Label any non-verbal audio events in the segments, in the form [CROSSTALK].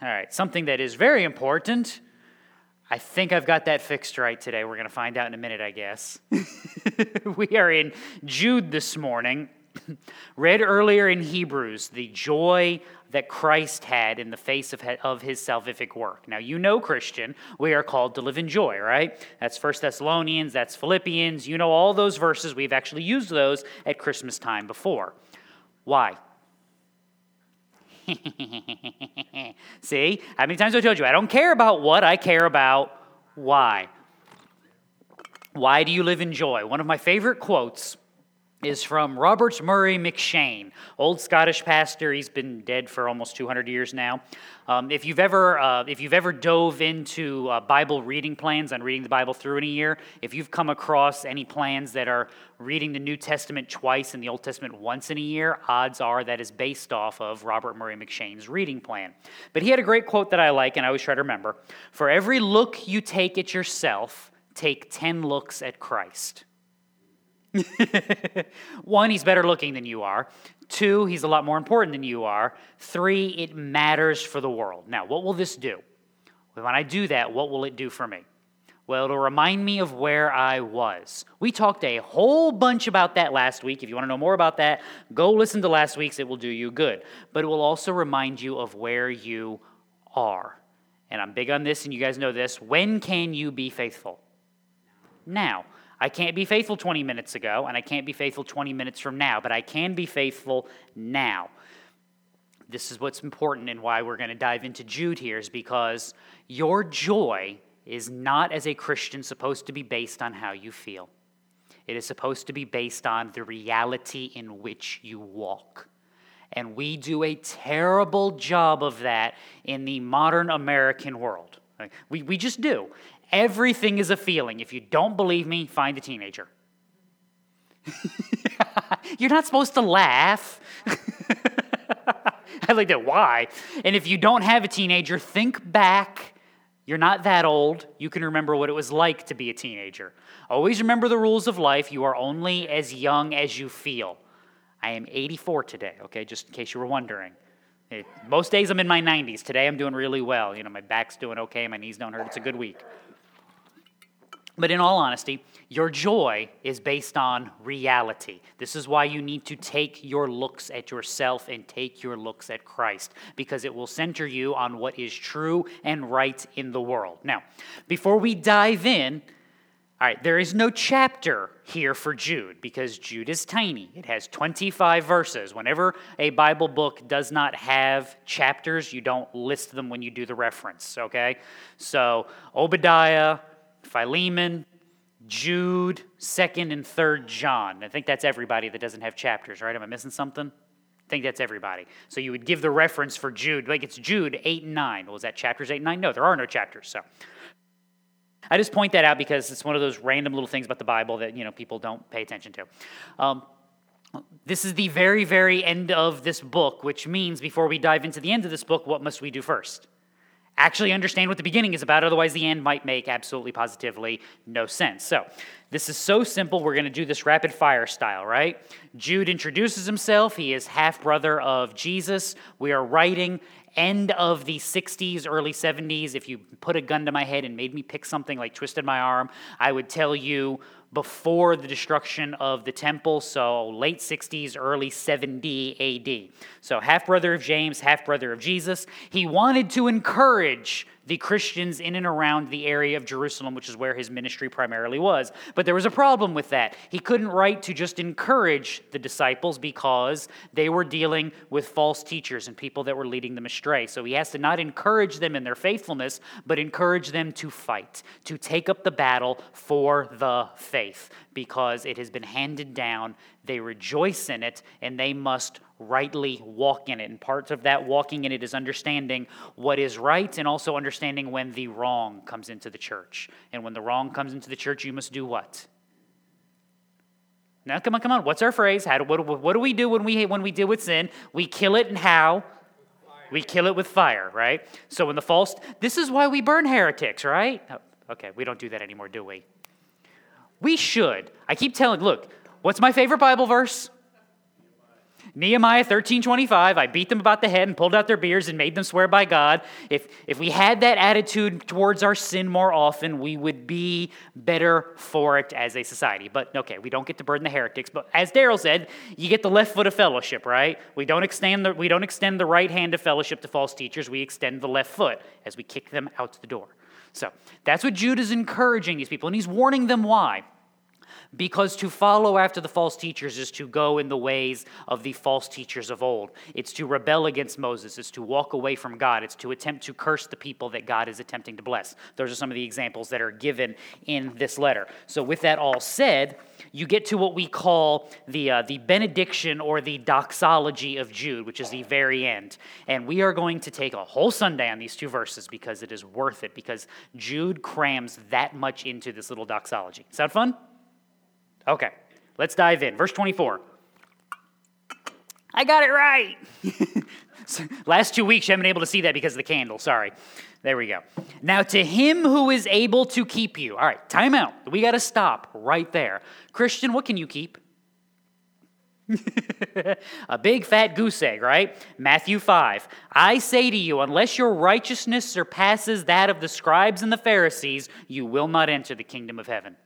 All right, something that is very important. I think I've got that fixed right today. We're going to find out in a minute, I guess. [LAUGHS] we are in Jude this morning. [LAUGHS] Read earlier in Hebrews the joy that Christ had in the face of, of his salvific work. Now, you know, Christian, we are called to live in joy, right? That's First Thessalonians, that's Philippians. You know all those verses. We've actually used those at Christmas time before. Why? [LAUGHS] See? How many times I told you? I don't care about what, I care about why. Why do you live in joy? One of my favorite quotes is from Robert Murray M'Cheyne, old Scottish pastor. He's been dead for almost 200 years now. Um, if you've ever uh, if you've ever dove into uh, Bible reading plans on reading the Bible through in a year, if you've come across any plans that are reading the New Testament twice and the Old Testament once in a year, odds are that is based off of Robert Murray M'Cheyne's reading plan. But he had a great quote that I like, and I always try to remember: "For every look you take at yourself, take ten looks at Christ." [LAUGHS] One, he's better looking than you are. Two, he's a lot more important than you are. Three, it matters for the world. Now, what will this do? When I do that, what will it do for me? Well, it'll remind me of where I was. We talked a whole bunch about that last week. If you want to know more about that, go listen to last week's. It will do you good. But it will also remind you of where you are. And I'm big on this, and you guys know this. When can you be faithful? Now. I can't be faithful 20 minutes ago, and I can't be faithful 20 minutes from now, but I can be faithful now. This is what's important and why we're going to dive into Jude here, is because your joy is not, as a Christian, supposed to be based on how you feel. It is supposed to be based on the reality in which you walk. And we do a terrible job of that in the modern American world. We, we just do. Everything is a feeling. If you don't believe me, find a teenager. [LAUGHS] You're not supposed to laugh. [LAUGHS] I like that. Why? And if you don't have a teenager, think back. You're not that old. You can remember what it was like to be a teenager. Always remember the rules of life. You are only as young as you feel. I am 84 today, okay, just in case you were wondering. Most days I'm in my 90s. Today I'm doing really well. You know, my back's doing okay, my knees don't hurt. It's a good week. But in all honesty, your joy is based on reality. This is why you need to take your looks at yourself and take your looks at Christ, because it will center you on what is true and right in the world. Now, before we dive in, all right, there is no chapter here for Jude because Jude is tiny. It has 25 verses. Whenever a Bible book does not have chapters, you don't list them when you do the reference, okay? So, Obadiah, Philemon, Jude, 2nd and 3rd John. I think that's everybody that doesn't have chapters, right? Am I missing something? I think that's everybody. So you would give the reference for Jude, like it's Jude 8 and 9. Well, is that chapters 8 and 9? No, there are no chapters. So I just point that out because it's one of those random little things about the Bible that, you know, people don't pay attention to. Um, this is the very, very end of this book, which means before we dive into the end of this book, what must we do first? Actually understand what the beginning is about, otherwise, the end might make absolutely positively no sense. So, this is so simple. We're going to do this rapid fire style, right? Jude introduces himself. He is half brother of Jesus. We are writing end of the 60s, early 70s. If you put a gun to my head and made me pick something like twisted my arm, I would tell you before the destruction of the temple, so late 60s, early 70 AD. So, half brother of James, half brother of Jesus. He wanted to encourage the Christians in and around the area of Jerusalem, which is where his ministry primarily was. But there was a problem with that. He couldn't write to just encourage the disciples because they were dealing with false teachers and people that were leading them astray. So he has to not encourage them in their faithfulness, but encourage them to fight, to take up the battle for the faith because it has been handed down. They rejoice in it and they must rightly walk in it. And part of that walking in it is understanding what is right and also understanding when the wrong comes into the church. And when the wrong comes into the church, you must do what? Now, come on, come on. What's our phrase? How do, what, what do we do when we, when we deal with sin? We kill it, and how? We kill it with fire, right? So when the false, this is why we burn heretics, right? Oh, okay, we don't do that anymore, do we? We should. I keep telling, look, what's my favorite Bible verse? Nehemiah 13:25, I beat them about the head and pulled out their beards and made them swear by God. If, if we had that attitude towards our sin more often, we would be better for it as a society. But okay, we don't get to burden the heretics. But as Daryl said, you get the left foot of fellowship, right? We don't extend the, we don't extend the right hand of fellowship to false teachers. We extend the left foot as we kick them out the door. So that's what Jude is encouraging these people, and he's warning them why. Because to follow after the false teachers is to go in the ways of the false teachers of old. It's to rebel against Moses. It's to walk away from God. It's to attempt to curse the people that God is attempting to bless. Those are some of the examples that are given in this letter. So, with that all said, you get to what we call the, uh, the benediction or the doxology of Jude, which is the very end. And we are going to take a whole Sunday on these two verses because it is worth it, because Jude crams that much into this little doxology. Sound fun? Okay, let's dive in. Verse 24. I got it right. [LAUGHS] Last two weeks, you haven't been able to see that because of the candle. Sorry. There we go. Now, to him who is able to keep you. All right, time out. We got to stop right there. Christian, what can you keep? [LAUGHS] a big fat goose egg, right? Matthew 5. I say to you, unless your righteousness surpasses that of the scribes and the Pharisees, you will not enter the kingdom of heaven.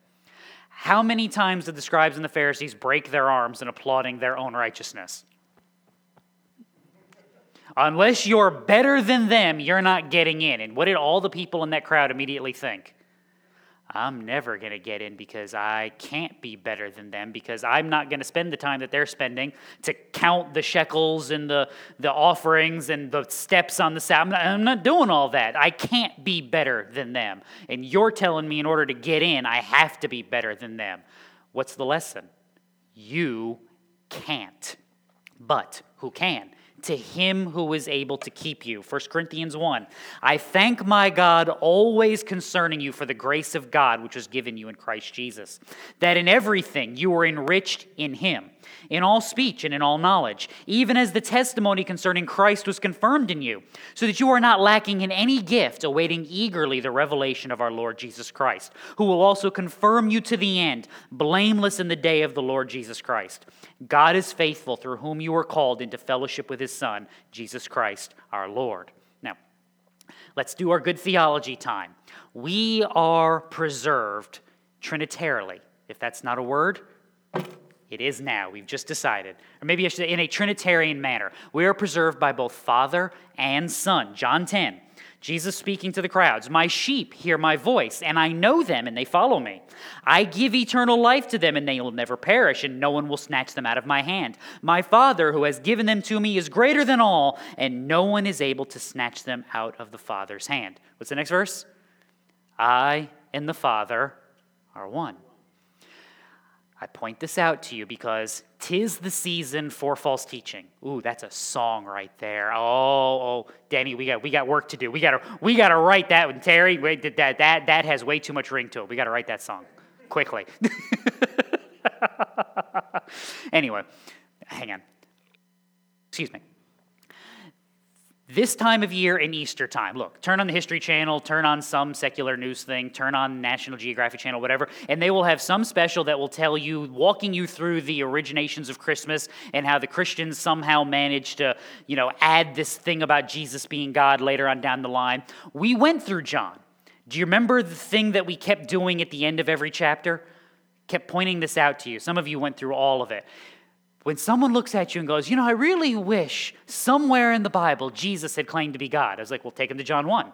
How many times did the scribes and the Pharisees break their arms in applauding their own righteousness? Unless you're better than them, you're not getting in. And what did all the people in that crowd immediately think? I'm never going to get in because I can't be better than them because I'm not going to spend the time that they're spending to count the shekels and the, the offerings and the steps on the Sabbath. I'm, I'm not doing all that. I can't be better than them. And you're telling me in order to get in, I have to be better than them. What's the lesson? You can't. But who can? To him who is able to keep you. 1 Corinthians 1. I thank my God always concerning you for the grace of God which was given you in Christ Jesus, that in everything you are enriched in him in all speech and in all knowledge, even as the testimony concerning Christ was confirmed in you, so that you are not lacking in any gift, awaiting eagerly the revelation of our Lord Jesus Christ, who will also confirm you to the end, blameless in the day of the Lord Jesus Christ. God is faithful, through whom you were called into fellowship with his Son, Jesus Christ our Lord. Now, let's do our good theology time. We are preserved trinitarily. If that's not a word, it is now. We've just decided. Or maybe I should say, in a Trinitarian manner. We are preserved by both Father and Son. John 10. Jesus speaking to the crowds My sheep hear my voice, and I know them, and they follow me. I give eternal life to them, and they will never perish, and no one will snatch them out of my hand. My Father, who has given them to me, is greater than all, and no one is able to snatch them out of the Father's hand. What's the next verse? I and the Father are one. I point this out to you because tis the season for false teaching. Ooh, that's a song right there. Oh, oh, Danny, we got we got work to do. We got to we got to write that one. Terry, wait, that that that has way too much ring to it. We got to write that song quickly. [LAUGHS] anyway, hang on. Excuse me this time of year in Easter time, look, turn on the History Channel, turn on some secular news thing, turn on National Geographic Channel, whatever, and they will have some special that will tell you, walking you through the originations of Christmas and how the Christians somehow managed to, you know, add this thing about Jesus being God later on down the line. We went through John. Do you remember the thing that we kept doing at the end of every chapter? Kept pointing this out to you. Some of you went through all of it. When someone looks at you and goes, You know, I really wish somewhere in the Bible Jesus had claimed to be God, I was like, Well, take him to John 1,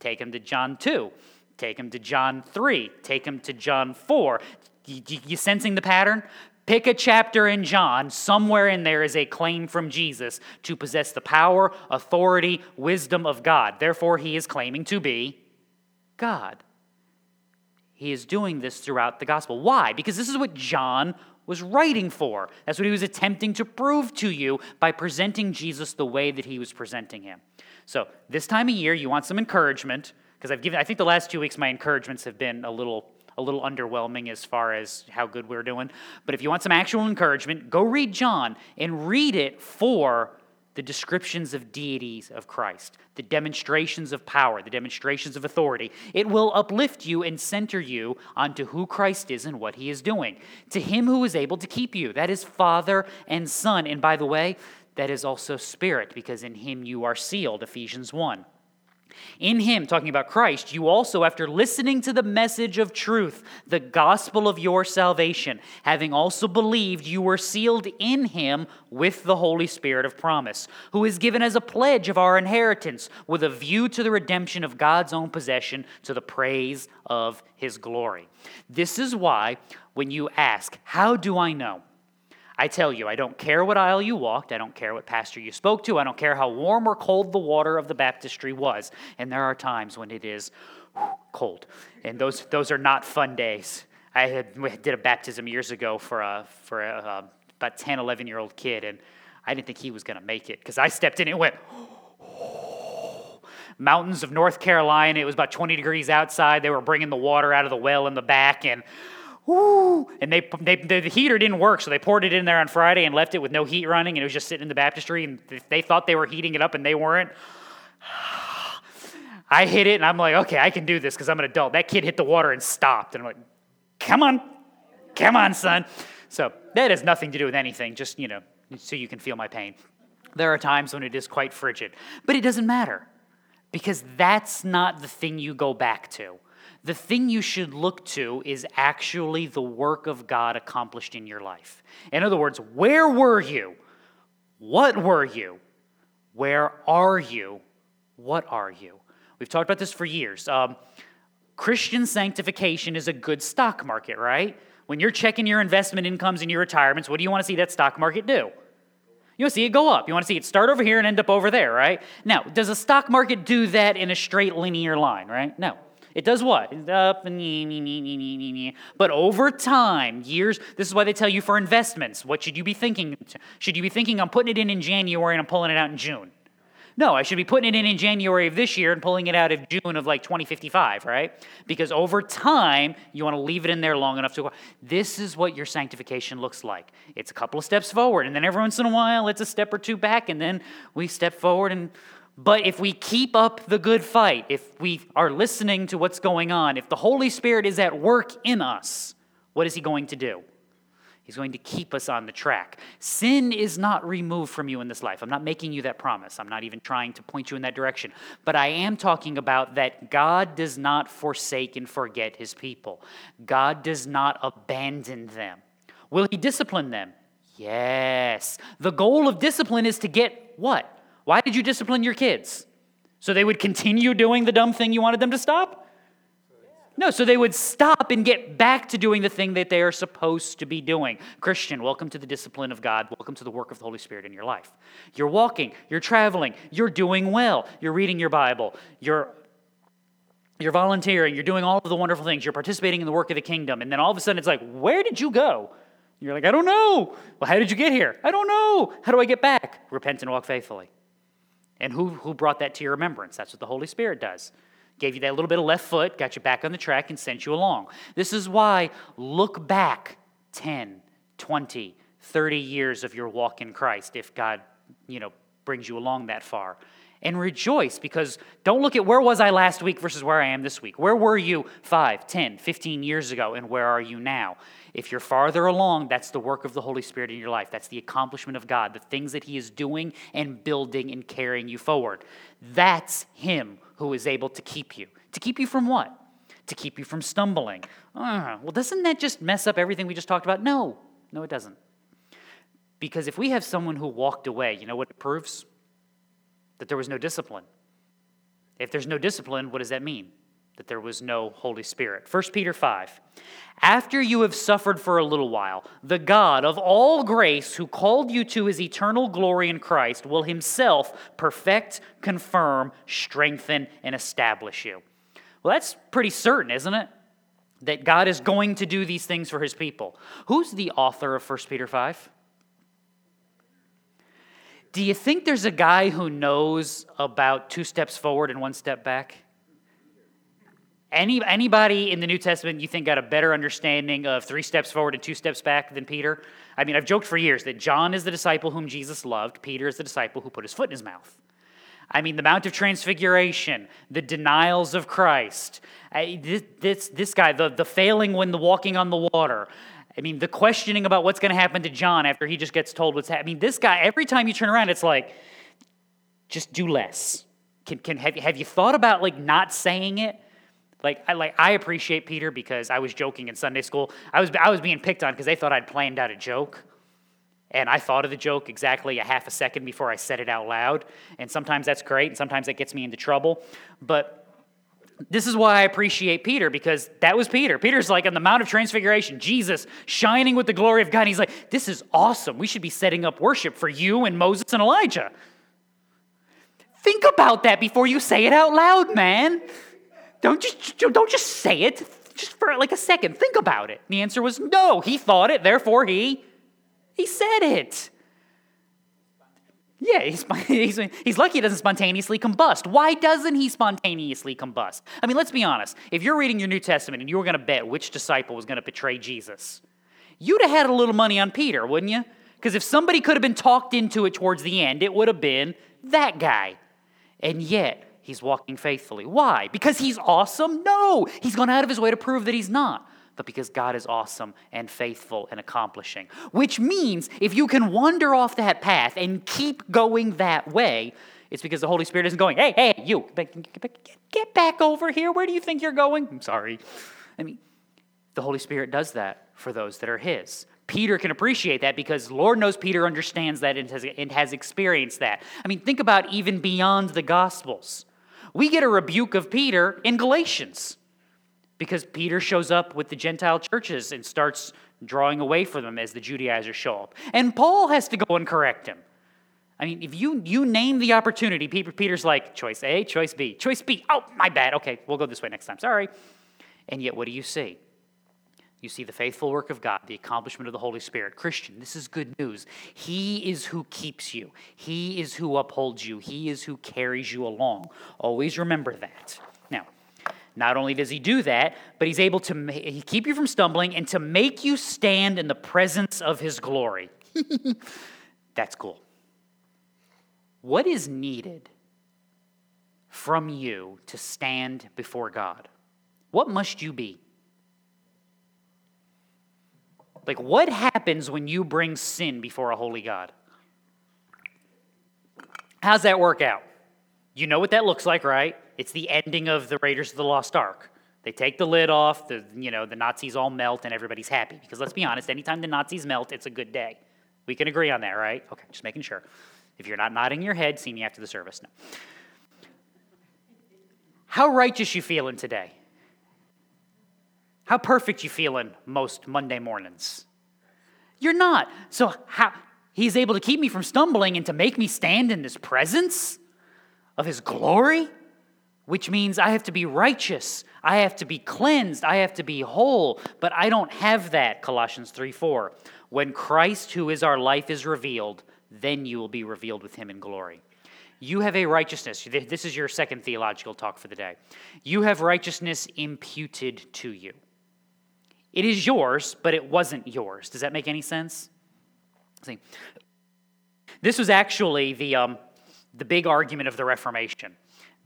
take him to John 2, take him to John 3, take him to John 4. You, you, you sensing the pattern? Pick a chapter in John. Somewhere in there is a claim from Jesus to possess the power, authority, wisdom of God. Therefore, he is claiming to be God. He is doing this throughout the gospel. Why? Because this is what John was writing for. That's what he was attempting to prove to you by presenting Jesus the way that he was presenting him. So, this time of year, you want some encouragement, because I've given, I think the last two weeks, my encouragements have been a little a little underwhelming as far as how good we're doing. But if you want some actual encouragement, go read John and read it for the descriptions of deities of Christ, the demonstrations of power, the demonstrations of authority. It will uplift you and center you onto who Christ is and what he is doing. To him who is able to keep you, that is Father and Son. And by the way, that is also Spirit, because in him you are sealed, Ephesians 1. In him, talking about Christ, you also, after listening to the message of truth, the gospel of your salvation, having also believed, you were sealed in him with the Holy Spirit of promise, who is given as a pledge of our inheritance, with a view to the redemption of God's own possession to the praise of his glory. This is why, when you ask, How do I know? I tell you, I don't care what aisle you walked. I don't care what pastor you spoke to. I don't care how warm or cold the water of the baptistry was. And there are times when it is cold. And those, those are not fun days. I had, did a baptism years ago for, a, for a, uh, about 10, 11 year old kid, and I didn't think he was going to make it because I stepped in and went, mountains of North Carolina. It was about 20 degrees outside. They were bringing the water out of the well in the back, and Woo! And they, they, the heater didn't work, so they poured it in there on Friday and left it with no heat running, and it was just sitting in the baptistry, and they thought they were heating it up, and they weren't. [SIGHS] I hit it, and I'm like, okay, I can do this because I'm an adult. That kid hit the water and stopped, and I'm like, come on, come on, son. So that has nothing to do with anything, just, you know, so you can feel my pain. There are times when it is quite frigid, but it doesn't matter because that's not the thing you go back to the thing you should look to is actually the work of God accomplished in your life. In other words, where were you? What were you? Where are you? What are you? We've talked about this for years. Um, Christian sanctification is a good stock market, right? When you're checking your investment incomes and your retirements, what do you want to see that stock market do? You want to see it go up. You want to see it start over here and end up over there, right? Now, does a stock market do that in a straight linear line, right? No. It does what? Up and but over time, years. This is why they tell you for investments. What should you be thinking? Should you be thinking I'm putting it in in January and I'm pulling it out in June? No, I should be putting it in in January of this year and pulling it out of June of like 2055, right? Because over time, you want to leave it in there long enough to. This is what your sanctification looks like. It's a couple of steps forward, and then every once in a while, it's a step or two back, and then we step forward and but if we keep up the good fight, if we are listening to what's going on, if the Holy Spirit is at work in us, what is He going to do? He's going to keep us on the track. Sin is not removed from you in this life. I'm not making you that promise. I'm not even trying to point you in that direction. But I am talking about that God does not forsake and forget his people, God does not abandon them. Will he discipline them? Yes. The goal of discipline is to get what? Why did you discipline your kids? So they would continue doing the dumb thing you wanted them to stop? No, so they would stop and get back to doing the thing that they are supposed to be doing. Christian, welcome to the discipline of God. Welcome to the work of the Holy Spirit in your life. You're walking, you're traveling, you're doing well, you're reading your Bible, you're you're volunteering, you're doing all of the wonderful things, you're participating in the work of the kingdom, and then all of a sudden it's like, where did you go? You're like, I don't know. Well, how did you get here? I don't know. How do I get back? Repent and walk faithfully. And who, who brought that to your remembrance? That's what the Holy Spirit does. Gave you that little bit of left foot, got you back on the track, and sent you along. This is why look back 10, 20, 30 years of your walk in Christ if God, you know, brings you along that far. And rejoice because don't look at where was I last week versus where I am this week. Where were you 5, 10, 15 years ago, and where are you now? If you're farther along, that's the work of the Holy Spirit in your life. That's the accomplishment of God, the things that He is doing and building and carrying you forward. That's Him who is able to keep you. To keep you from what? To keep you from stumbling. Uh, well, doesn't that just mess up everything we just talked about? No, no, it doesn't. Because if we have someone who walked away, you know what it proves? That there was no discipline. If there's no discipline, what does that mean? That there was no Holy Spirit. 1 Peter 5. After you have suffered for a little while, the God of all grace, who called you to his eternal glory in Christ, will himself perfect, confirm, strengthen, and establish you. Well, that's pretty certain, isn't it? That God is going to do these things for his people. Who's the author of 1 Peter 5? Do you think there's a guy who knows about two steps forward and one step back? Any, anybody in the New Testament you think got a better understanding of three steps forward and two steps back than Peter? I mean, I've joked for years that John is the disciple whom Jesus loved, Peter is the disciple who put his foot in his mouth. I mean, the Mount of Transfiguration, the denials of Christ, I, this, this, this guy, the, the failing when the walking on the water. I mean, the questioning about what's going to happen to John after he just gets told what's happening. I mean, this guy, every time you turn around, it's like, just do less. Can, can, have, have you thought about like not saying it? Like I like I appreciate Peter because I was joking in Sunday school. I was I was being picked on because they thought I'd planned out a joke. And I thought of the joke exactly a half a second before I said it out loud. And sometimes that's great, and sometimes that gets me into trouble. But this is why I appreciate Peter because that was Peter. Peter's like on the Mount of Transfiguration, Jesus shining with the glory of God. And he's like, This is awesome. We should be setting up worship for you and Moses and Elijah. Think about that before you say it out loud, man. Don't just, don't just say it just for like a second. Think about it. The answer was no. He thought it, therefore he he said it. Yeah, he's, [LAUGHS] he's, he's lucky he doesn't spontaneously combust. Why doesn't he spontaneously combust? I mean, let's be honest. If you're reading your New Testament and you were going to bet which disciple was going to betray Jesus, you'd have had a little money on Peter, wouldn't you? Because if somebody could have been talked into it towards the end, it would have been that guy. And yet, he's walking faithfully. Why? Because he's awesome? No, he's gone out of his way to prove that he's not but because God is awesome and faithful and accomplishing. Which means if you can wander off that path and keep going that way, it's because the Holy Spirit isn't going, hey, hey, you, get back over here. Where do you think you're going? I'm sorry. I mean, the Holy Spirit does that for those that are His. Peter can appreciate that because Lord knows Peter understands that and has, and has experienced that. I mean, think about even beyond the Gospels. We get a rebuke of Peter in Galatians because Peter shows up with the Gentile churches and starts drawing away from them as the Judaizers show up. And Paul has to go and correct him. I mean, if you, you name the opportunity, Peter's like, choice A, choice B, choice B. Oh, my bad. Okay, we'll go this way next time. Sorry. And yet, what do you see? You see the faithful work of God, the accomplishment of the Holy Spirit. Christian, this is good news. He is who keeps you, He is who upholds you, He is who carries you along. Always remember that. Now, not only does he do that, but he's able to keep you from stumbling and to make you stand in the presence of his glory. [LAUGHS] That's cool. What is needed from you to stand before God? What must you be? Like, what happens when you bring sin before a holy God? How's that work out? You know what that looks like, right? It's the ending of the Raiders of the Lost Ark. They take the lid off, the, you know, the Nazis all melt, and everybody's happy. Because let's be honest, anytime the Nazis melt, it's a good day. We can agree on that, right? Okay, just making sure. If you're not nodding your head, see me after the service. No. How righteous you feeling today? How perfect you feeling most Monday mornings? You're not. So how he's able to keep me from stumbling and to make me stand in his presence of his glory? which means I have to be righteous, I have to be cleansed, I have to be whole, but I don't have that, Colossians 3 4. When Christ, who is our life, is revealed, then you will be revealed with him in glory. You have a righteousness. This is your second theological talk for the day. You have righteousness imputed to you. It is yours, but it wasn't yours. Does that make any sense? See, this was actually the, um, the big argument of the Reformation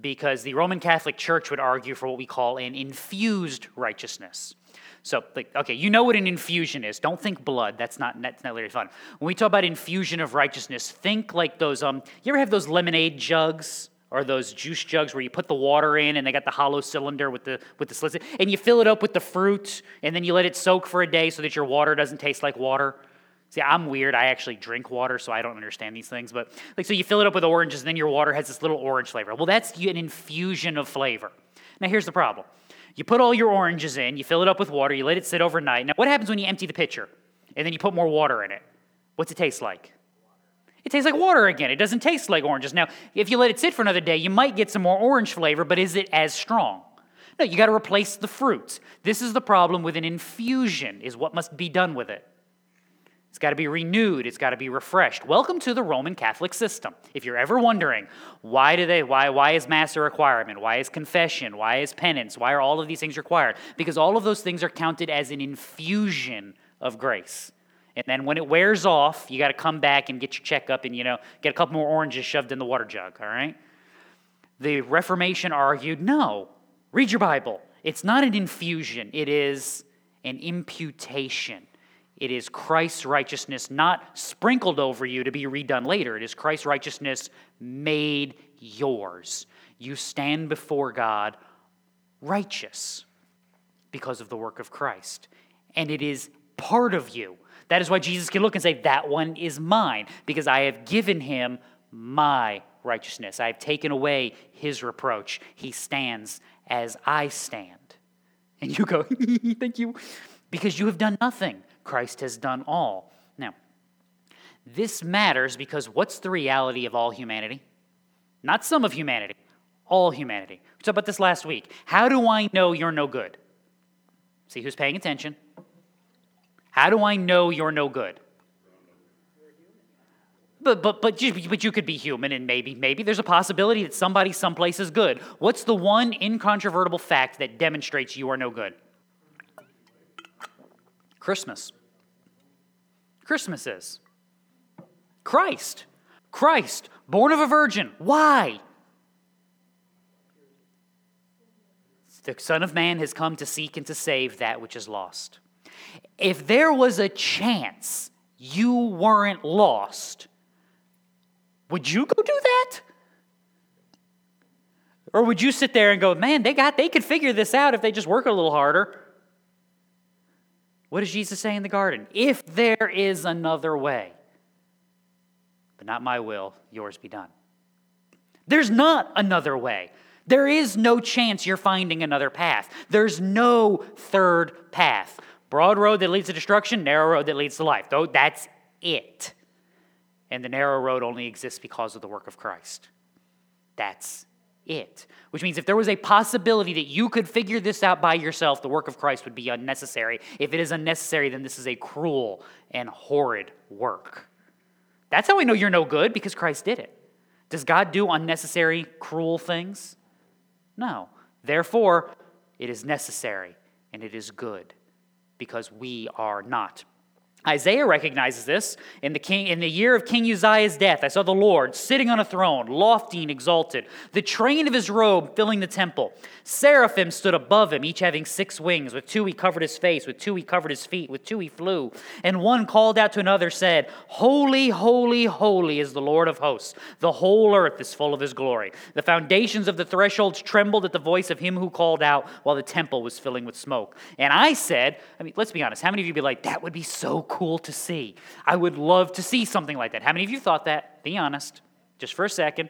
because the Roman Catholic Church would argue for what we call an infused righteousness. So, like, okay, you know what an infusion is. Don't think blood. That's not that's not really fun. When we talk about infusion of righteousness, think like those. Um, you ever have those lemonade jugs or those juice jugs where you put the water in and they got the hollow cylinder with the with the slits, and you fill it up with the fruit, and then you let it soak for a day so that your water doesn't taste like water. See, I'm weird. I actually drink water, so I don't understand these things. But like, so you fill it up with oranges, and then your water has this little orange flavor. Well, that's an infusion of flavor. Now, here's the problem you put all your oranges in, you fill it up with water, you let it sit overnight. Now, what happens when you empty the pitcher and then you put more water in it? What's it taste like? It tastes like water again. It doesn't taste like oranges. Now, if you let it sit for another day, you might get some more orange flavor, but is it as strong? No, you got to replace the fruits. This is the problem with an infusion, is what must be done with it. It's got to be renewed. It's got to be refreshed. Welcome to the Roman Catholic system. If you're ever wondering, why do they why why is mass a requirement? Why is confession? Why is penance? Why are all of these things required? Because all of those things are counted as an infusion of grace. And then when it wears off, you got to come back and get your checkup and you know, get a couple more oranges shoved in the water jug, all right? The Reformation argued, no. Read your Bible. It's not an infusion. It is an imputation. It is Christ's righteousness not sprinkled over you to be redone later. It is Christ's righteousness made yours. You stand before God righteous because of the work of Christ. And it is part of you. That is why Jesus can look and say, That one is mine, because I have given him my righteousness. I have taken away his reproach. He stands as I stand. And you go, [LAUGHS] Thank you, because you have done nothing. Christ has done all. Now, this matters because what's the reality of all humanity? Not some of humanity, all humanity. We talked about this last week. How do I know you're no good? See who's paying attention. How do I know you're no good? But, but, but, you, but you could be human, and maybe, maybe there's a possibility that somebody someplace is good. What's the one incontrovertible fact that demonstrates you are no good? Christmas. Christmas is. Christ. Christ, born of a virgin. Why? The Son of Man has come to seek and to save that which is lost. If there was a chance you weren't lost, would you go do that? Or would you sit there and go, man, they got they could figure this out if they just work a little harder? What does Jesus say in the garden? If there is another way, but not my will, yours be done. There's not another way. There is no chance you're finding another path. There's no third path. Broad road that leads to destruction, narrow road that leads to life. Though that's it. And the narrow road only exists because of the work of Christ. That's it. Which means if there was a possibility that you could figure this out by yourself, the work of Christ would be unnecessary. If it is unnecessary, then this is a cruel and horrid work. That's how we know you're no good, because Christ did it. Does God do unnecessary, cruel things? No. Therefore, it is necessary and it is good because we are not Isaiah recognizes this in the, king, in the year of King Uzziah's death. I saw the Lord sitting on a throne, lofty and exalted, the train of his robe filling the temple. Seraphim stood above him, each having six wings. With two he covered his face, with two he covered his feet, with two he flew. And one called out to another, said, Holy, holy, holy is the Lord of hosts. The whole earth is full of his glory. The foundations of the thresholds trembled at the voice of him who called out while the temple was filling with smoke. And I said, I mean, let's be honest, how many of you be like, that would be so cool to see. I would love to see something like that. How many of you thought that? Be honest, just for a second.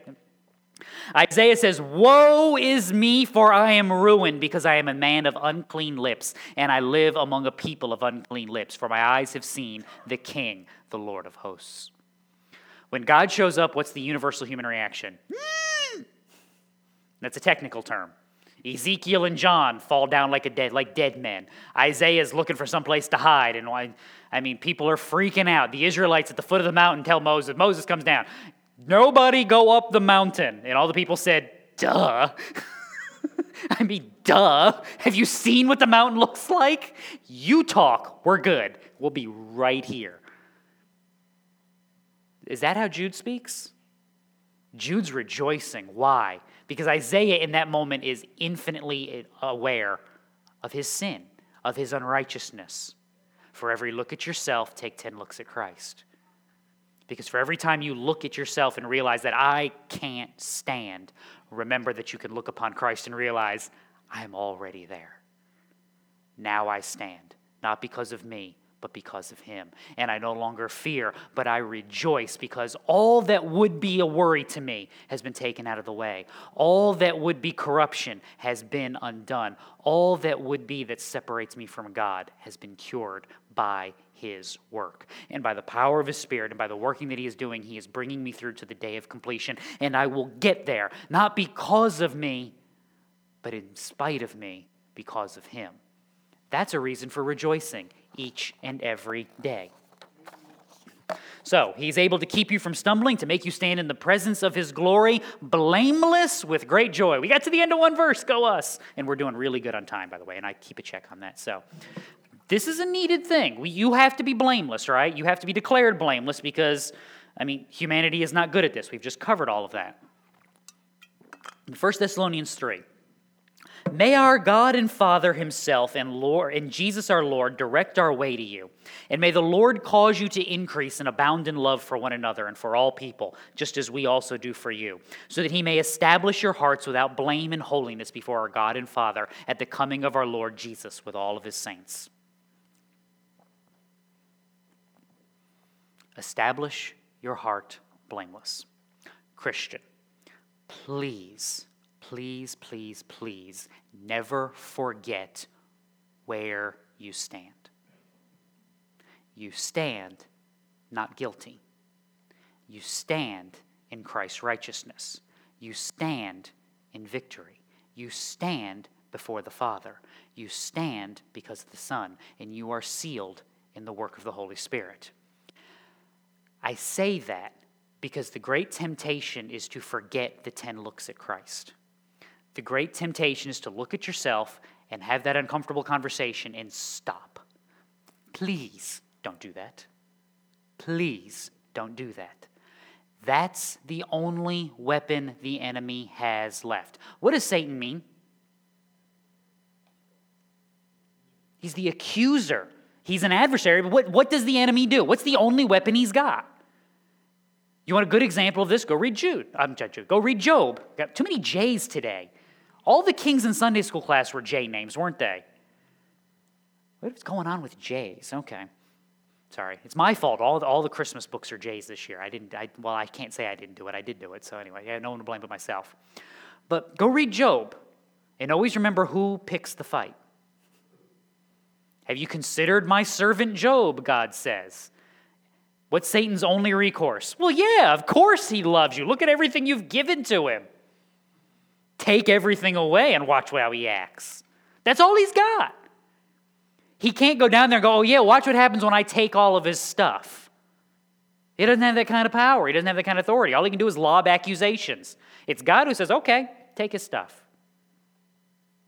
Isaiah says, Woe is me, for I am ruined, because I am a man of unclean lips, and I live among a people of unclean lips, for my eyes have seen the King, the Lord of hosts. When God shows up, what's the universal human reaction? Hmm. That's a technical term. Ezekiel and John fall down like a dead, like dead men. Isaiah is looking for some place to hide, and I I mean, people are freaking out. The Israelites at the foot of the mountain tell Moses. Moses comes down. Nobody go up the mountain, and all the people said, "Duh." [LAUGHS] I mean, duh. Have you seen what the mountain looks like? You talk. We're good. We'll be right here. Is that how Jude speaks? Jude's rejoicing. Why? Because Isaiah in that moment is infinitely aware of his sin, of his unrighteousness. For every look at yourself, take 10 looks at Christ. Because for every time you look at yourself and realize that I can't stand, remember that you can look upon Christ and realize, I am already there. Now I stand, not because of me, but because of him. And I no longer fear, but I rejoice because all that would be a worry to me has been taken out of the way. All that would be corruption has been undone. All that would be that separates me from God has been cured by his work. And by the power of his spirit and by the working that he is doing, he is bringing me through to the day of completion. And I will get there, not because of me, but in spite of me, because of him. That's a reason for rejoicing each and every day. So he's able to keep you from stumbling, to make you stand in the presence of his glory, blameless with great joy. We got to the end of one verse, go us. And we're doing really good on time, by the way, and I keep a check on that. So this is a needed thing. You have to be blameless, right? You have to be declared blameless because, I mean, humanity is not good at this. We've just covered all of that. 1 Thessalonians 3. May our God and Father Himself and Lord and Jesus our Lord direct our way to you. And may the Lord cause you to increase and abound in love for one another and for all people, just as we also do for you, so that He may establish your hearts without blame and holiness before our God and Father at the coming of our Lord Jesus with all of His saints. Establish your heart blameless. Christian, please please, please, please never forget where you stand. You stand not guilty. You stand in Christ's righteousness. You stand in victory. You stand before the Father. You stand because of the Son, and you are sealed in the work of the Holy Spirit. I say that because the great temptation is to forget the 10 looks at Christ. The great temptation is to look at yourself and have that uncomfortable conversation and stop. Please don't do that. Please don't do that. That's the only weapon the enemy has left. What does Satan mean? He's the accuser. He's an adversary, but what, what does the enemy do? What's the only weapon he's got? You want a good example of this? Go read Jude. I'm Jude. Go read Job. Got too many J's today. All the kings in Sunday school class were J names, weren't they? What's going on with J's? Okay. Sorry. It's my fault. All the, all the Christmas books are J's this year. I didn't, I, well, I can't say I didn't do it. I did do it. So anyway, yeah, no one to blame but myself. But go read Job and always remember who picks the fight. Have you considered my servant Job, God says? What's Satan's only recourse? Well, yeah, of course he loves you. Look at everything you've given to him take everything away and watch how he acts. That's all he's got. He can't go down there and go, oh, yeah, watch what happens when I take all of his stuff. He doesn't have that kind of power. He doesn't have that kind of authority. All he can do is lob accusations. It's God who says, okay, take his stuff.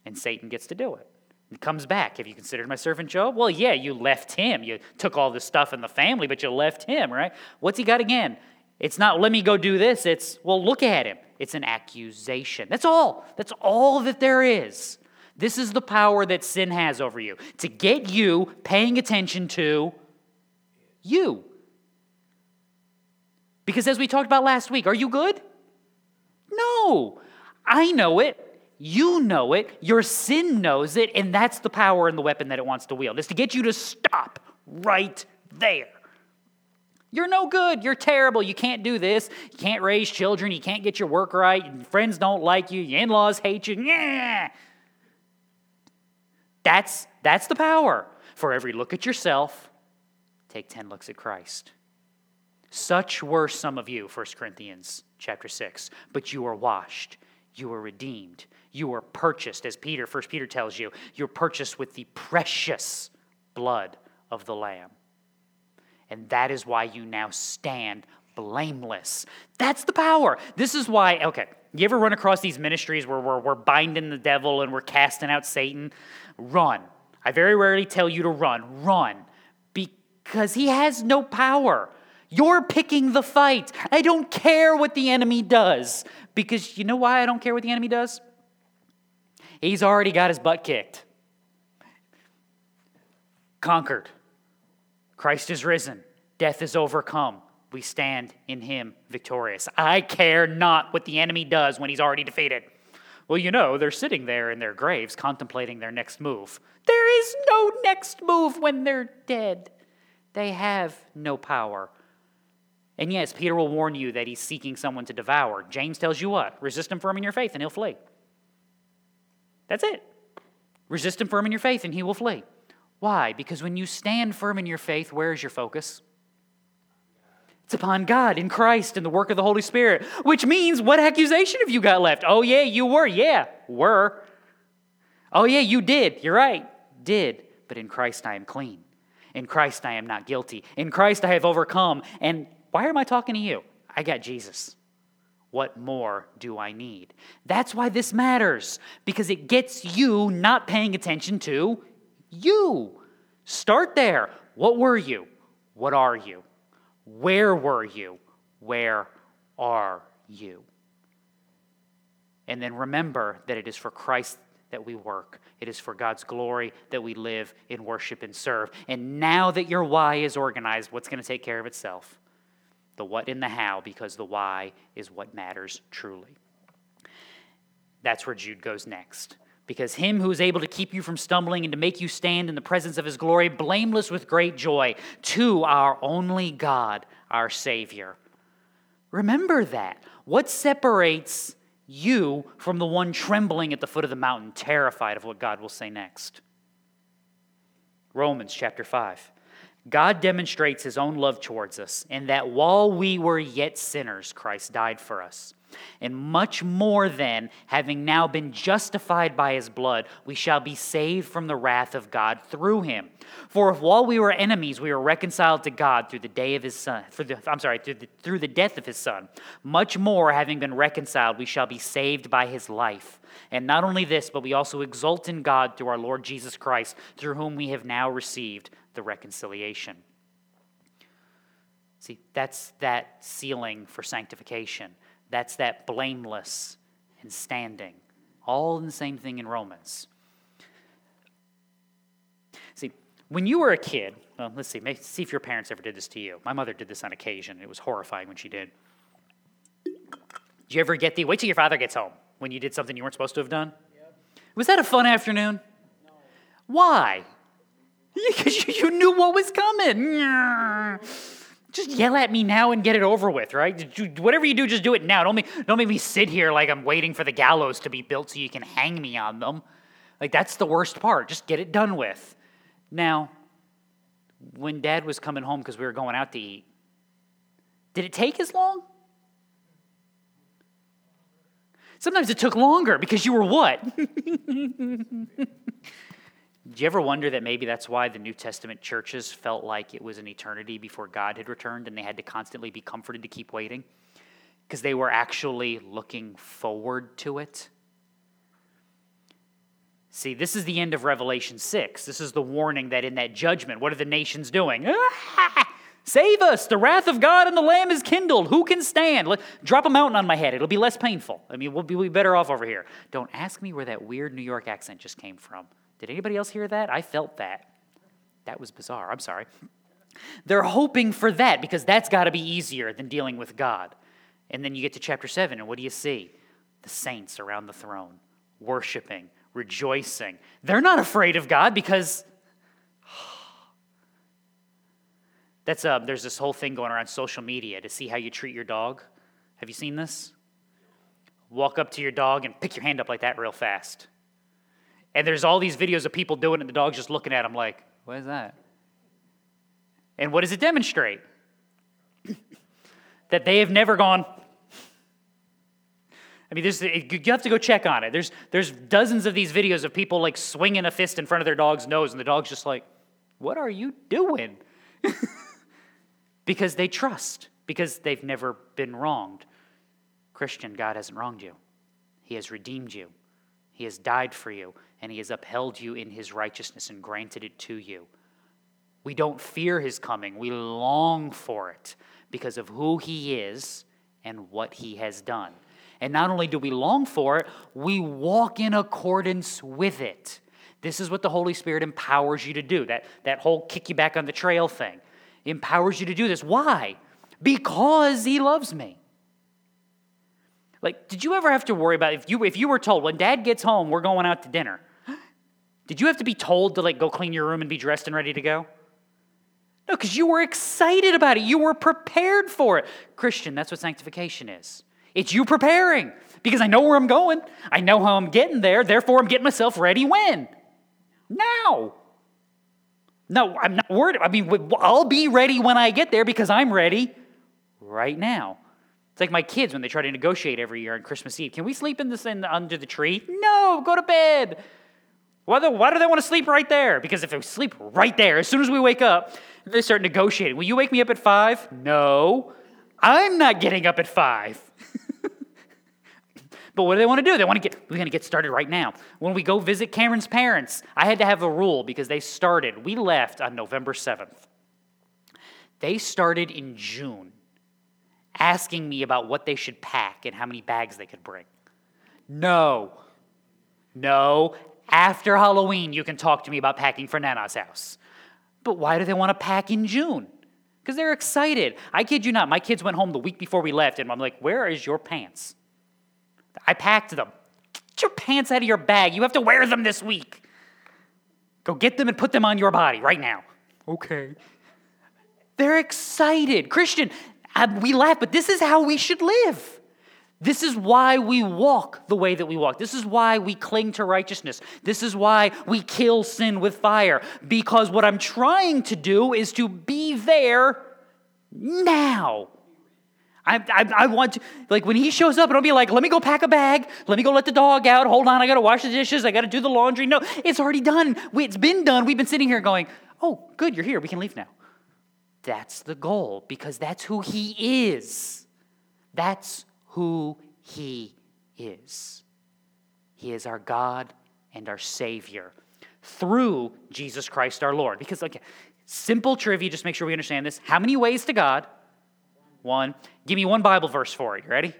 And Satan gets to do it. He comes back. Have you considered my servant Job? Well, yeah, you left him. You took all the stuff in the family, but you left him, right? What's he got again? It's not, let me go do this. It's, well, look at him. It's an accusation. That's all. That's all that there is. This is the power that sin has over you to get you paying attention to you. Because as we talked about last week, are you good? No. I know it. You know it. Your sin knows it. And that's the power and the weapon that it wants to wield. Is to get you to stop right there. You're no good. You're terrible. You can't do this. You can't raise children. You can't get your work right. Your Friends don't like you. Your in laws hate you. Yeah. That's, that's the power. For every look at yourself, take 10 looks at Christ. Such were some of you, 1 Corinthians chapter 6. But you are washed, you are redeemed, you are purchased, as Peter, 1 Peter tells you, you're purchased with the precious blood of the Lamb. And that is why you now stand blameless. That's the power. This is why, okay, you ever run across these ministries where we're, we're binding the devil and we're casting out Satan? Run. I very rarely tell you to run. Run. Because he has no power. You're picking the fight. I don't care what the enemy does. Because you know why I don't care what the enemy does? He's already got his butt kicked, conquered. Christ is risen, death is overcome. We stand in him victorious. I care not what the enemy does when he's already defeated. Well, you know, they're sitting there in their graves contemplating their next move. There is no next move when they're dead. They have no power. And yes, Peter will warn you that he's seeking someone to devour. James tells you what? Resist him firm in your faith and he'll flee. That's it. Resist him firm in your faith and he will flee. Why? Because when you stand firm in your faith, where is your focus? It's upon God in Christ and the work of the Holy Spirit, which means what accusation have you got left? Oh, yeah, you were. Yeah, were. Oh, yeah, you did. You're right. Did. But in Christ I am clean. In Christ, I am not guilty. In Christ, I have overcome. And why am I talking to you? I got Jesus. What more do I need? That's why this matters, because it gets you not paying attention to you. Start there. What were you? What are you? Where were you? Where are you? And then remember that it is for Christ that we work. It is for God's glory that we live in worship and serve. And now that your why is organized, what's going to take care of itself? The what and the how, because the why is what matters truly. That's where Jude goes next. Because him who is able to keep you from stumbling and to make you stand in the presence of his glory, blameless with great joy, to our only God, our Savior. Remember that. What separates you from the one trembling at the foot of the mountain, terrified of what God will say next. Romans chapter 5. God demonstrates his own love towards us in that while we were yet sinners, Christ died for us. And much more than, having now been justified by his blood, we shall be saved from the wrath of God through him. For if while we were enemies, we were reconciled to God through the day of his son, the, I'm sorry, through the, through the death of his son, much more, having been reconciled, we shall be saved by his life. And not only this, but we also exult in God through our Lord Jesus Christ, through whom we have now received the reconciliation. See, that's that sealing for sanctification. That's that blameless and standing. All in the same thing in Romans. See, when you were a kid, well, let's see, see if your parents ever did this to you. My mother did this on occasion. It was horrifying when she did. Did you ever get the wait till your father gets home when you did something you weren't supposed to have done? Yep. Was that a fun afternoon? No. Why? [LAUGHS] Because you, you knew what was coming [LAUGHS] just yell at me now and get it over with, right? Whatever you do, just do it now. Don't make, don't make me sit here like I'm waiting for the gallows to be built so you can hang me on them. Like, that's the worst part. Just get it done with. Now, when dad was coming home because we were going out to eat, did it take as long? Sometimes it took longer because you were what? [LAUGHS] Do you ever wonder that maybe that's why the New Testament churches felt like it was an eternity before God had returned and they had to constantly be comforted to keep waiting? Because they were actually looking forward to it. See, this is the end of Revelation 6. This is the warning that in that judgment, what are the nations doing? [LAUGHS] Save us! The wrath of God and the Lamb is kindled. Who can stand? Let, drop a mountain on my head. It'll be less painful. I mean, we'll be, we'll be better off over here. Don't ask me where that weird New York accent just came from. Did anybody else hear that? I felt that. That was bizarre. I'm sorry. They're hoping for that because that's got to be easier than dealing with God. And then you get to chapter 7, and what do you see? The saints around the throne, worshiping, rejoicing. They're not afraid of God because [SIGHS] that's uh, there's this whole thing going around social media to see how you treat your dog. Have you seen this? Walk up to your dog and pick your hand up like that real fast. And there's all these videos of people doing it, and the dog's just looking at them like, what is that? And what does it demonstrate? [COUGHS] that they have never gone. I mean, there's, you have to go check on it. There's, there's dozens of these videos of people like swinging a fist in front of their dog's nose, and the dog's just like, what are you doing? [LAUGHS] because they trust, because they've never been wronged. Christian, God hasn't wronged you, He has redeemed you, He has died for you, and he has upheld you in his righteousness and granted it to you. We don't fear his coming, we long for it because of who he is and what he has done. And not only do we long for it, we walk in accordance with it. This is what the Holy Spirit empowers you to do. That, that whole kick you back on the trail thing empowers you to do this. Why? Because he loves me. Like, did you ever have to worry about if you if you were told when dad gets home, we're going out to dinner? Did you have to be told to like go clean your room and be dressed and ready to go? No, because you were excited about it. You were prepared for it. Christian, that's what sanctification is. It's you preparing because I know where I'm going. I know how I'm getting there. Therefore, I'm getting myself ready when? Now. No, I'm not worried. I mean, I'll be ready when I get there because I'm ready right now. It's like my kids when they try to negotiate every year on Christmas Eve. Can we sleep in this in, under the tree? No, go to bed. Why do, why do they want to sleep right there? Because if they sleep right there, as soon as we wake up, they start negotiating. Will you wake me up at five? No. I'm not getting up at five. [LAUGHS] but what do they want to do? They want to get, we're going to get started right now. When we go visit Cameron's parents, I had to have a rule because they started, we left on November 7th. They started in June asking me about what they should pack and how many bags they could bring. No. No. After Halloween, you can talk to me about packing for Nana's house. But why do they want to pack in June? Because they're excited. I kid you not, my kids went home the week before we left, and I'm like, Where is your pants? I packed them. Get your pants out of your bag. You have to wear them this week. Go get them and put them on your body right now. Okay. They're excited. Christian, we laugh, but this is how we should live. This is why we walk the way that we walk. This is why we cling to righteousness. This is why we kill sin with fire. Because what I'm trying to do is to be there now. I, I, I, want to, like, when he shows up, I'll be like, let me go pack a bag. Let me go let the dog out. Hold on, I got to wash the dishes. I got to do the laundry. No, it's already done. We, it's been done. We've been sitting here going, oh, good, you're here. We can leave now. That's the goal because that's who he is. That's who He is. He is our God and our Savior through Jesus Christ our Lord. Because, like, simple trivia, just make sure we understand this. How many ways to God? One. Give me one Bible verse for it. You ready?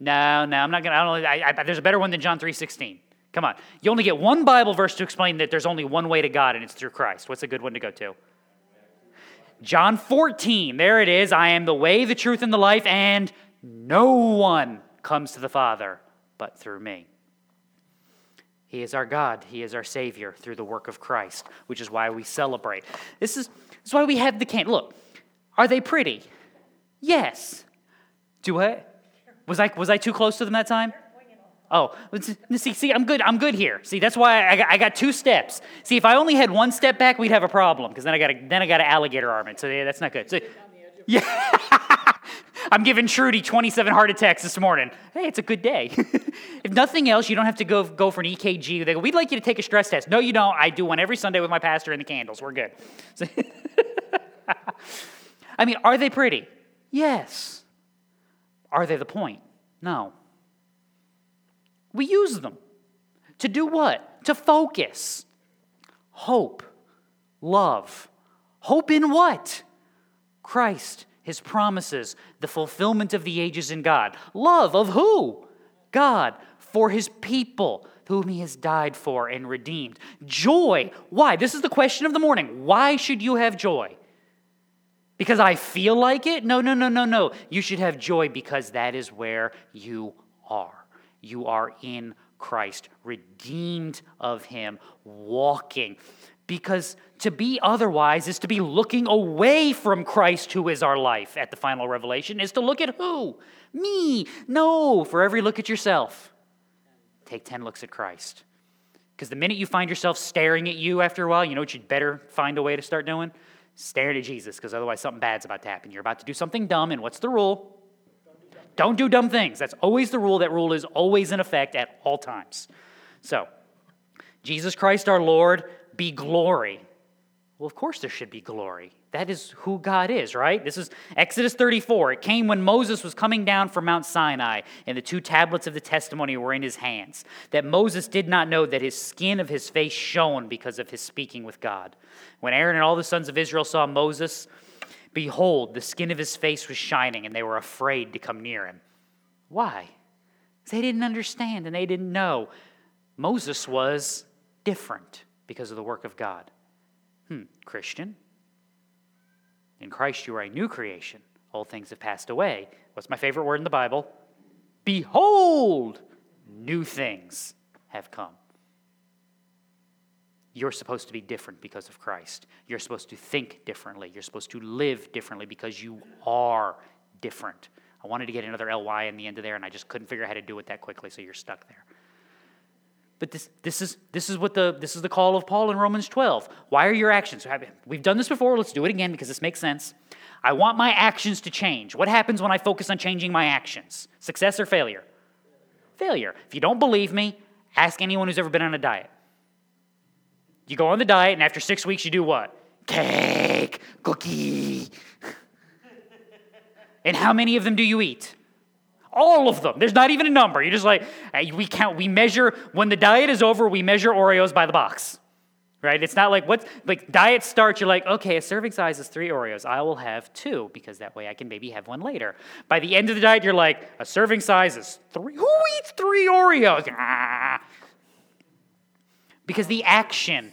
No, no, I'm not gonna. I don't. I, I, there's a better one than John three sixteen. Come on, you only get one Bible verse to explain that there's only one way to God, and it's through Christ. What's a good one to go to? John 14, there it is. I am the way, the truth, and the life, and no one comes to the Father but through me. He is our God. He is our Savior through the work of Christ, which is why we celebrate. This is, this is why we have the can. Look, are they pretty? Yes. Do I? Was I, was I too close to them that time? Oh, see, see, I'm good. I'm good here. See, that's why I got, I got two steps. See, if I only had one step back, we'd have a problem because then I got a, then I got an alligator arm it. So yeah, that's not good. So, yeah, [LAUGHS] I'm giving Trudy 27 heart attacks this morning. Hey, it's a good day. [LAUGHS] if nothing else, you don't have to go go for an EKG. They go, we'd like you to take a stress test. No, you don't. I do one every Sunday with my pastor and the candles. We're good. [LAUGHS] I mean, are they pretty? Yes. Are they the point? No. We use them. To do what? To focus. Hope. Love. Hope in what? Christ, His promises, the fulfillment of the ages in God. Love of who? God, for His people whom He has died for and redeemed. Joy. Why? This is the question of the morning. Why should you have joy? Because I feel like it? No, no, no, no, no. You should have joy because that is where you are you are in Christ, redeemed of Him, walking. Because to be otherwise is to be looking away from Christ, who is our life at the final revelation, is to look at who? Me. No, for every look at yourself, take 10 looks at Christ. Because the minute you find yourself staring at you after a while, you know what you'd better find a way to start doing? Staring at Jesus, because otherwise something bad's about to happen. You're about to do something dumb, and what's the rule? Don't do dumb things. That's always the rule. That rule is always in effect at all times. So, Jesus Christ our Lord, be glory. Well, of course there should be glory. That is who God is, right? This is Exodus 34. It came when Moses was coming down from Mount Sinai, and the two tablets of the testimony were in his hands. That Moses did not know that his skin of his face shone because of his speaking with God. When Aaron and all the sons of Israel saw Moses, Behold, the skin of his face was shining, and they were afraid to come near him. Why? They didn't understand and they didn't know. Moses was different because of the work of God. Hmm, Christian, in Christ you are a new creation. Old things have passed away. What's my favorite word in the Bible? Behold, new things have come. You're supposed to be different because of Christ. You're supposed to think differently. You're supposed to live differently because you are different. I wanted to get another ly in the end of there, and I just couldn't figure out how to do it that quickly, so you're stuck there. But this, this, is, this, is what the, this is the call of Paul in Romans 12. Why are your actions? We've done this before. Let's do it again because this makes sense. I want my actions to change. What happens when I focus on changing my actions? Success or failure? Failure. If you don't believe me, Ask anyone who's ever been on a diet. You go on the diet, and after six weeks, you do what? Cake, cookie. and how many of them do you eat? All of them. There's not even a number. You're just like, we count, we measure, when the diet is over, we measure Oreos by the box. Right? It's not like what like diet starts, you're like, okay, a serving size is three Oreos. I will have two because that way I can maybe have one later. By the end of the diet, you're like, a serving size is three. Who eats three Oreos? Ah. [LAUGHS] Because the action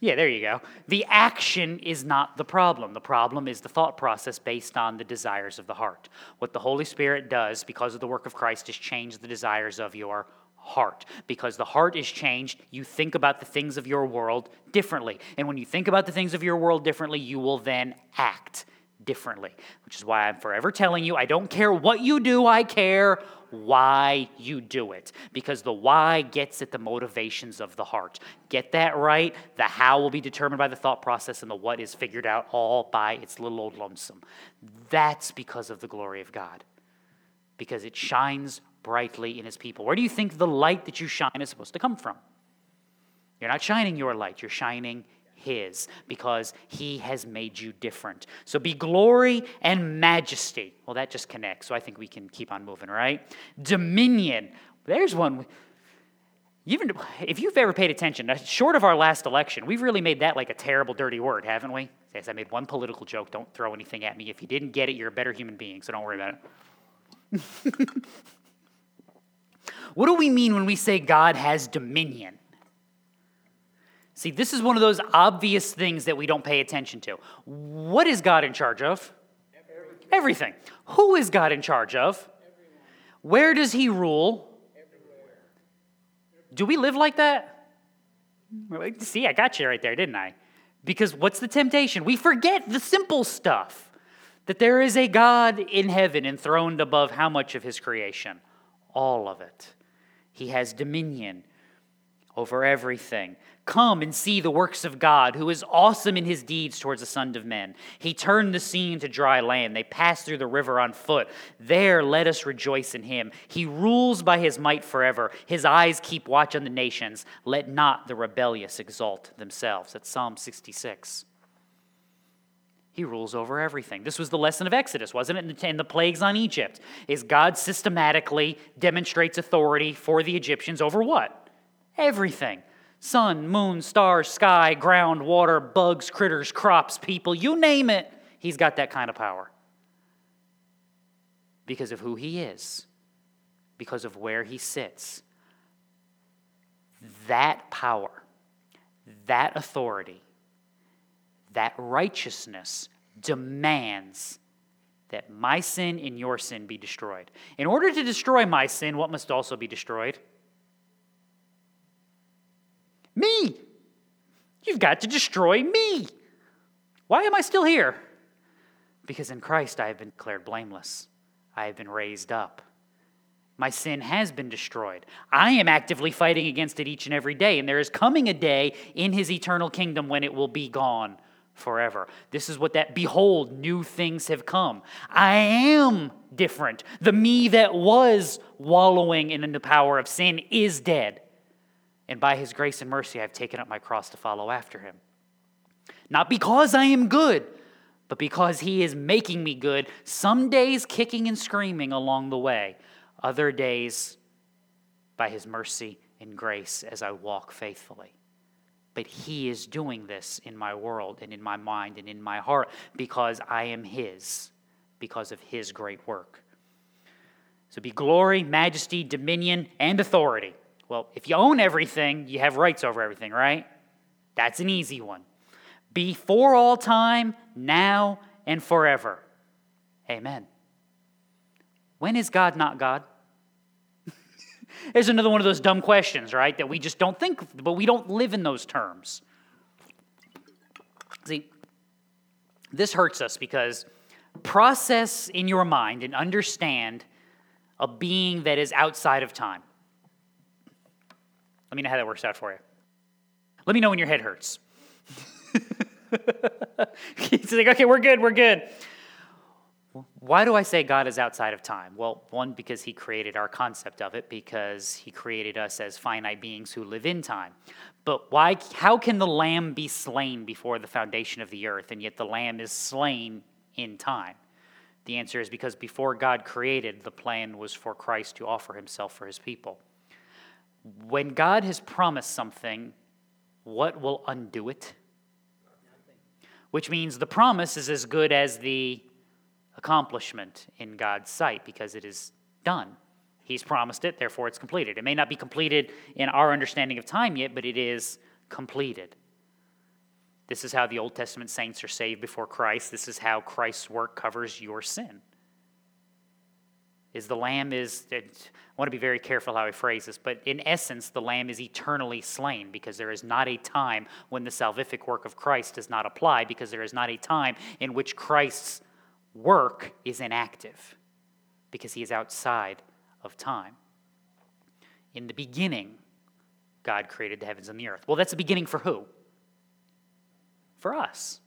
yeah, there you go. The action is not the problem. The problem is the thought process based on the desires of the heart. What the Holy Spirit does because of the work of Christ is change the desires of your heart. Because the heart is changed, you think about the things of your world differently. And when you think about the things of your world differently, you will then act differently. Which is why I'm forever telling you I don't care what you do, I care why you do it because the why gets at the motivations of the heart. Get that right. The how will be determined by the thought process, and the what is figured out all by its little old lonesome. That's because of the glory of God, because it shines brightly in his people. Where do you think the light that you shine is supposed to come from? You're not shining your light, you're shining his because he has made you different. So be glory and majesty. Well, that just connects, so I think we can keep on moving, right? Dominion. There's one. Even if you've ever paid attention, short of our last election, we've really made that like a terrible, dirty word, haven't we? Yes, I made one political joke. Don't throw anything at me. If you didn't get it, you're a better human being, so don't worry about it. [LAUGHS] what do we mean when we say God has dominion? See, this is one of those obvious things that we don't pay attention to. What is God in charge of? Everything. Everything. Who is God in charge of? Everyone. Where does He rule? Everywhere. Do we live like that? See, I got you right there, didn't I? Because what's the temptation? We forget the simple stuff that there is a God in heaven enthroned above how much of His creation? All of it. He has dominion over everything. Come and see the works of God, who is awesome in his deeds towards the sons of men. He turned the sea into dry land. They passed through the river on foot. There let us rejoice in him. He rules by his might forever. His eyes keep watch on the nations. Let not the rebellious exalt themselves. That's Psalm 66. He rules over everything. This was the lesson of Exodus, wasn't it? And the plagues on Egypt is God systematically demonstrates authority for the Egyptians over what? Everything sun, moon, stars, sky, ground, water, bugs, critters, crops, people, you name it, he's got that kind of power. Because of who he is, because of where he sits. That power, that authority, that righteousness demands that my sin and your sin be destroyed. In order to destroy my sin, what must also be destroyed? Me. You've got to destroy me. Why am I still here? Because in Christ I have been declared blameless. I have been raised up. My sin has been destroyed. I am actively fighting against it each and every day, and there is coming a day in his eternal kingdom when it will be gone forever. This is what that behold, new things have come. I am different. The me that was wallowing in the power of sin is dead. And by his grace and mercy, I've taken up my cross to follow after him. Not because I am good, but because he is making me good, some days kicking and screaming along the way, other days by his mercy and grace as I walk faithfully. But he is doing this in my world and in my mind and in my heart because I am his, because of his great work. So be glory, majesty, dominion, and authority. Well, if you own everything, you have rights over everything, right? That's an easy one. Before all time, now, and forever. Amen. When is God not God? [LAUGHS] There's another one of those dumb questions, right? That we just don't think, but we don't live in those terms. See, this hurts us because process in your mind and understand a being that is outside of time. Let me know how that works out for you. Let me know when your head hurts. [LAUGHS] He's like, okay, we're good, we're good. Why do I say God is outside of time? Well, one, because he created our concept of it, because he created us as finite beings who live in time. But why how can the lamb be slain before the foundation of the earth and yet the lamb is slain in time? The answer is because before God created, the plan was for Christ to offer himself for his people. When God has promised something, what will undo it? Which means the promise is as good as the accomplishment in God's sight because it is done. He's promised it, therefore it's completed. It may not be completed in our understanding of time yet, but it is completed. This is how the Old Testament saints are saved before Christ. This is how Christ's work covers your sin. Is the lamb is I want to be very careful how I phrase this, but in essence, the lamb is eternally slain because there is not a time when the salvific work of Christ does not apply, because there is not a time in which Christ's work is inactive, because he is outside of time. In the beginning, God created the heavens and the earth. Well, that's the beginning for who? For us.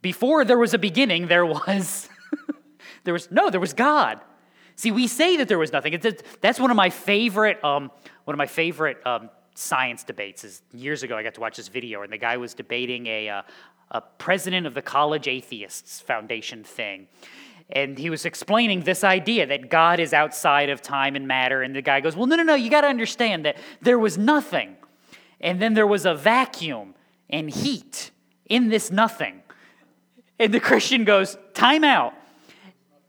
Before there was a beginning, there was [LAUGHS] there was no, there was God. See, we say that there was nothing. That's one of my favorite um, one of my favorite um, science debates. Is years ago I got to watch this video, and the guy was debating a uh, a president of the College Atheists Foundation thing. And he was explaining this idea that God is outside of time and matter. And the guy goes, Well, no, no, no, you got to understand that there was nothing. And then there was a vacuum and heat in this nothing. And the Christian goes, Time out.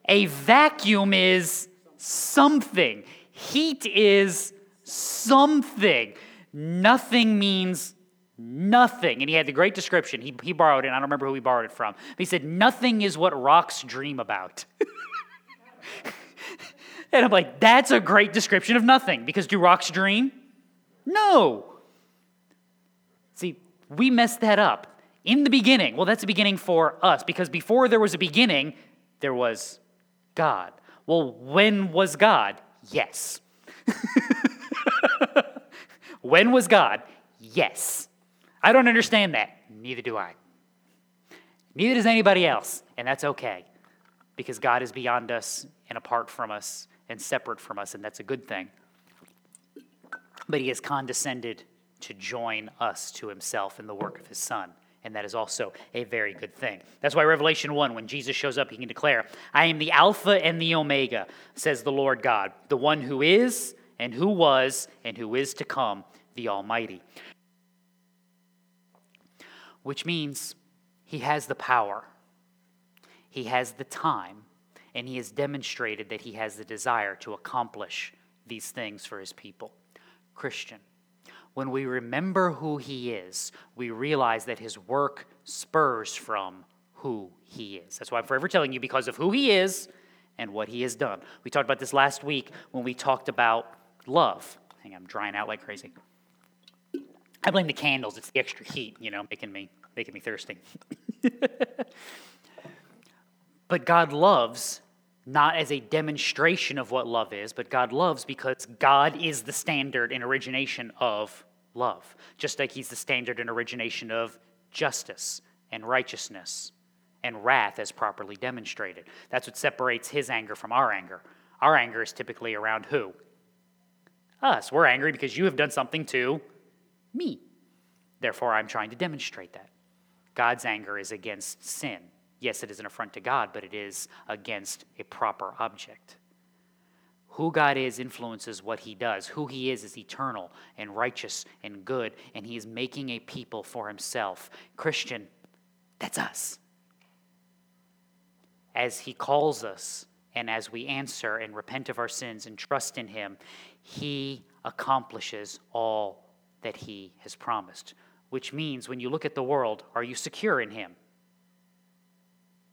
A vacuum is something, heat is something. Nothing means Nothing. And he had the great description. He, he borrowed it. I don't remember who he borrowed it from. But he said, Nothing is what rocks dream about. [LAUGHS] and I'm like, That's a great description of nothing. Because do rocks dream? No. See, we messed that up. In the beginning, well, that's the beginning for us. Because before there was a beginning, there was God. Well, when was God? Yes. [LAUGHS] when was God? Yes. I don't understand that. Neither do I. Neither does anybody else, and that's okay because God is beyond us and apart from us and separate from us, and that's a good thing. But He has condescended to join us to Himself in the work of His Son, and that is also a very good thing. That's why Revelation 1, when Jesus shows up, He can declare, I am the Alpha and the Omega, says the Lord God, the one who is, and who was, and who is to come, the Almighty which means he has the power, he has the time, and he has demonstrated that he has the desire to accomplish these things for his people. Christian, when we remember who he is, we realize that his work spurs from who he is. That's why I'm forever telling you because of who he is and what he has done. We talked about this last week when we talked about love. Hang on, I'm drying out like crazy. I blame the candles. It's the extra heat, you know, making me making me thirsty. [LAUGHS] but God loves not as a demonstration of what love is, but God loves because God is the standard and origination of love, just like He's the standard and origination of justice and righteousness and wrath as properly demonstrated. That's what separates His anger from our anger. Our anger is typically around who? Us. We're angry because you have done something to me. Therefore, I'm trying to demonstrate that. God's anger is against sin. Yes, it is an affront to God, but it is against a proper object. Who God is influences what he does. Who he is is eternal and righteous and good, and he is making a people for himself. Christian, that's us. As he calls us, and as we answer and repent of our sins and trust in him, he accomplishes all that he has promised. Which means when you look at the world, are you secure in him?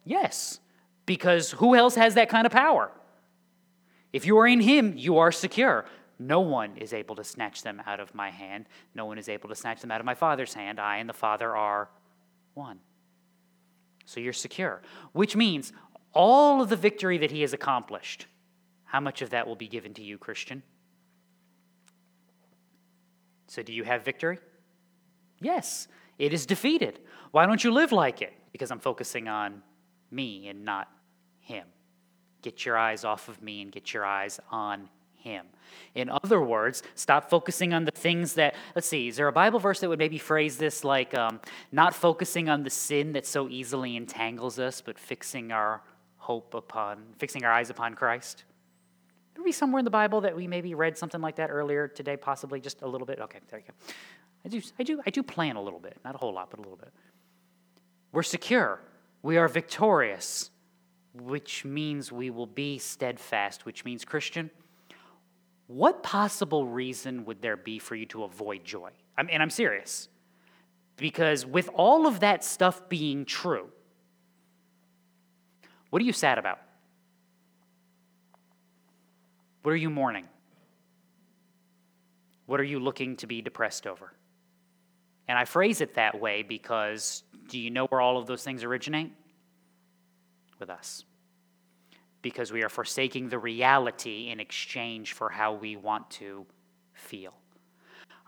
Yes, because who else has that kind of power? If you are in him, you are secure. No one is able to snatch them out of my hand. No one is able to snatch them out of my Father's hand. I and the Father are one. So you're secure, which means all of the victory that he has accomplished, how much of that will be given to you, Christian? So, do you have victory? Yes, it is defeated. Why don't you live like it? Because I'm focusing on me and not Him. Get your eyes off of me and get your eyes on Him. In other words, stop focusing on the things that, let's see, is there a Bible verse that would maybe phrase this like um, not focusing on the sin that so easily entangles us, but fixing our hope upon, fixing our eyes upon Christ? There be somewhere in the Bible that we maybe read something like that earlier today, possibly just a little bit. Okay, there you go. I do, I do, I do plan a little bit, not a whole lot, but a little bit. We're secure. We are victorious, which means we will be steadfast, which means Christian. What possible reason would there be for you to avoid joy? I and I'm serious. Because with all of that stuff being true, what are you sad about? What are you mourning? What are you looking to be depressed over? And I phrase it that way because do you know where all of those things originate? With us. Because we are forsaking the reality in exchange for how we want to feel.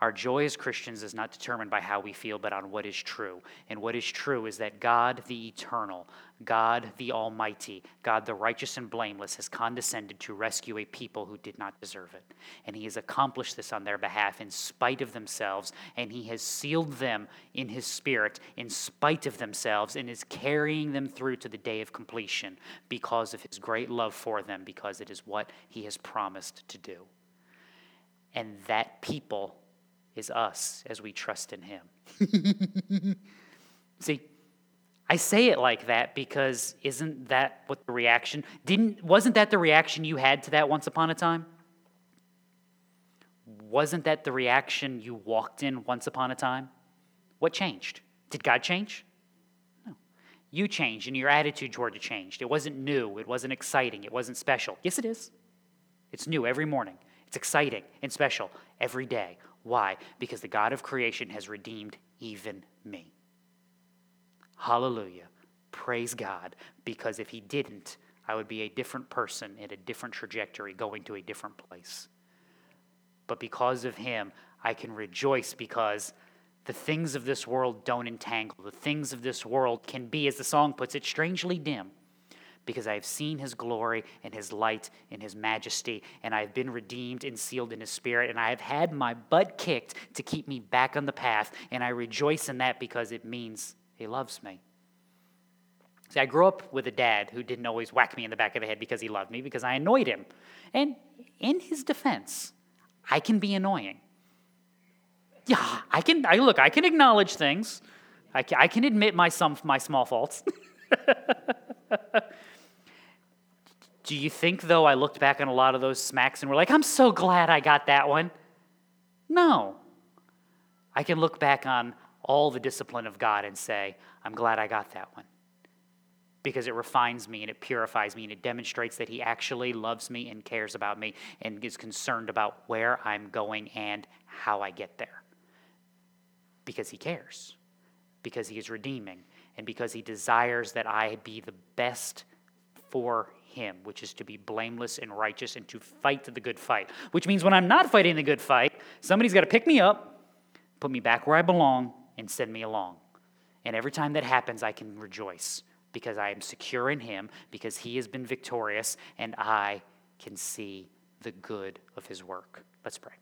Our joy as Christians is not determined by how we feel, but on what is true. And what is true is that God the eternal, God the Almighty, God the righteous and blameless, has condescended to rescue a people who did not deserve it. And He has accomplished this on their behalf in spite of themselves, and He has sealed them in His Spirit in spite of themselves, and is carrying them through to the day of completion because of His great love for them, because it is what He has promised to do. And that people is us as we trust in Him. [LAUGHS] See, I say it like that because isn't that what the reaction didn't wasn't that the reaction you had to that once upon a time? Wasn't that the reaction you walked in once upon a time? What changed? Did God change? No. You changed and your attitude toward it changed. It wasn't new, it wasn't exciting, it wasn't special. Yes, it is. It's new every morning. It's exciting and special every day. Why? Because the God of creation has redeemed even me. Hallelujah. Praise God. Because if He didn't, I would be a different person in a different trajectory, going to a different place. But because of Him, I can rejoice because the things of this world don't entangle. The things of this world can be, as the song puts it, strangely dim because I have seen his glory and his light and his majesty, and I have been redeemed and sealed in his spirit, and I have had my butt kicked to keep me back on the path, and I rejoice in that because it means he loves me. See, I grew up with a dad who didn't always whack me in the back of the head because he loved me, because I annoyed him. And in his defense, I can be annoying. Yeah, I can, I, look, I can acknowledge things. I can, I can admit my, some, my small faults. [LAUGHS] Do you think, though, I looked back on a lot of those smacks and were like, I'm so glad I got that one? No. I can look back on all the discipline of God and say, I'm glad I got that one. Because it refines me and it purifies me and it demonstrates that He actually loves me and cares about me and is concerned about where I'm going and how I get there. Because He cares, because He is redeeming, and because He desires that I be the best for him, which is to be blameless and righteous and to fight the good fight. Which means when I'm not fighting the good fight, somebody's got to pick me up, put me back where I belong, and send me along. And every time that happens, I can rejoice because I am secure in him, because he has been victorious, and I can see the good of his work. Let's pray.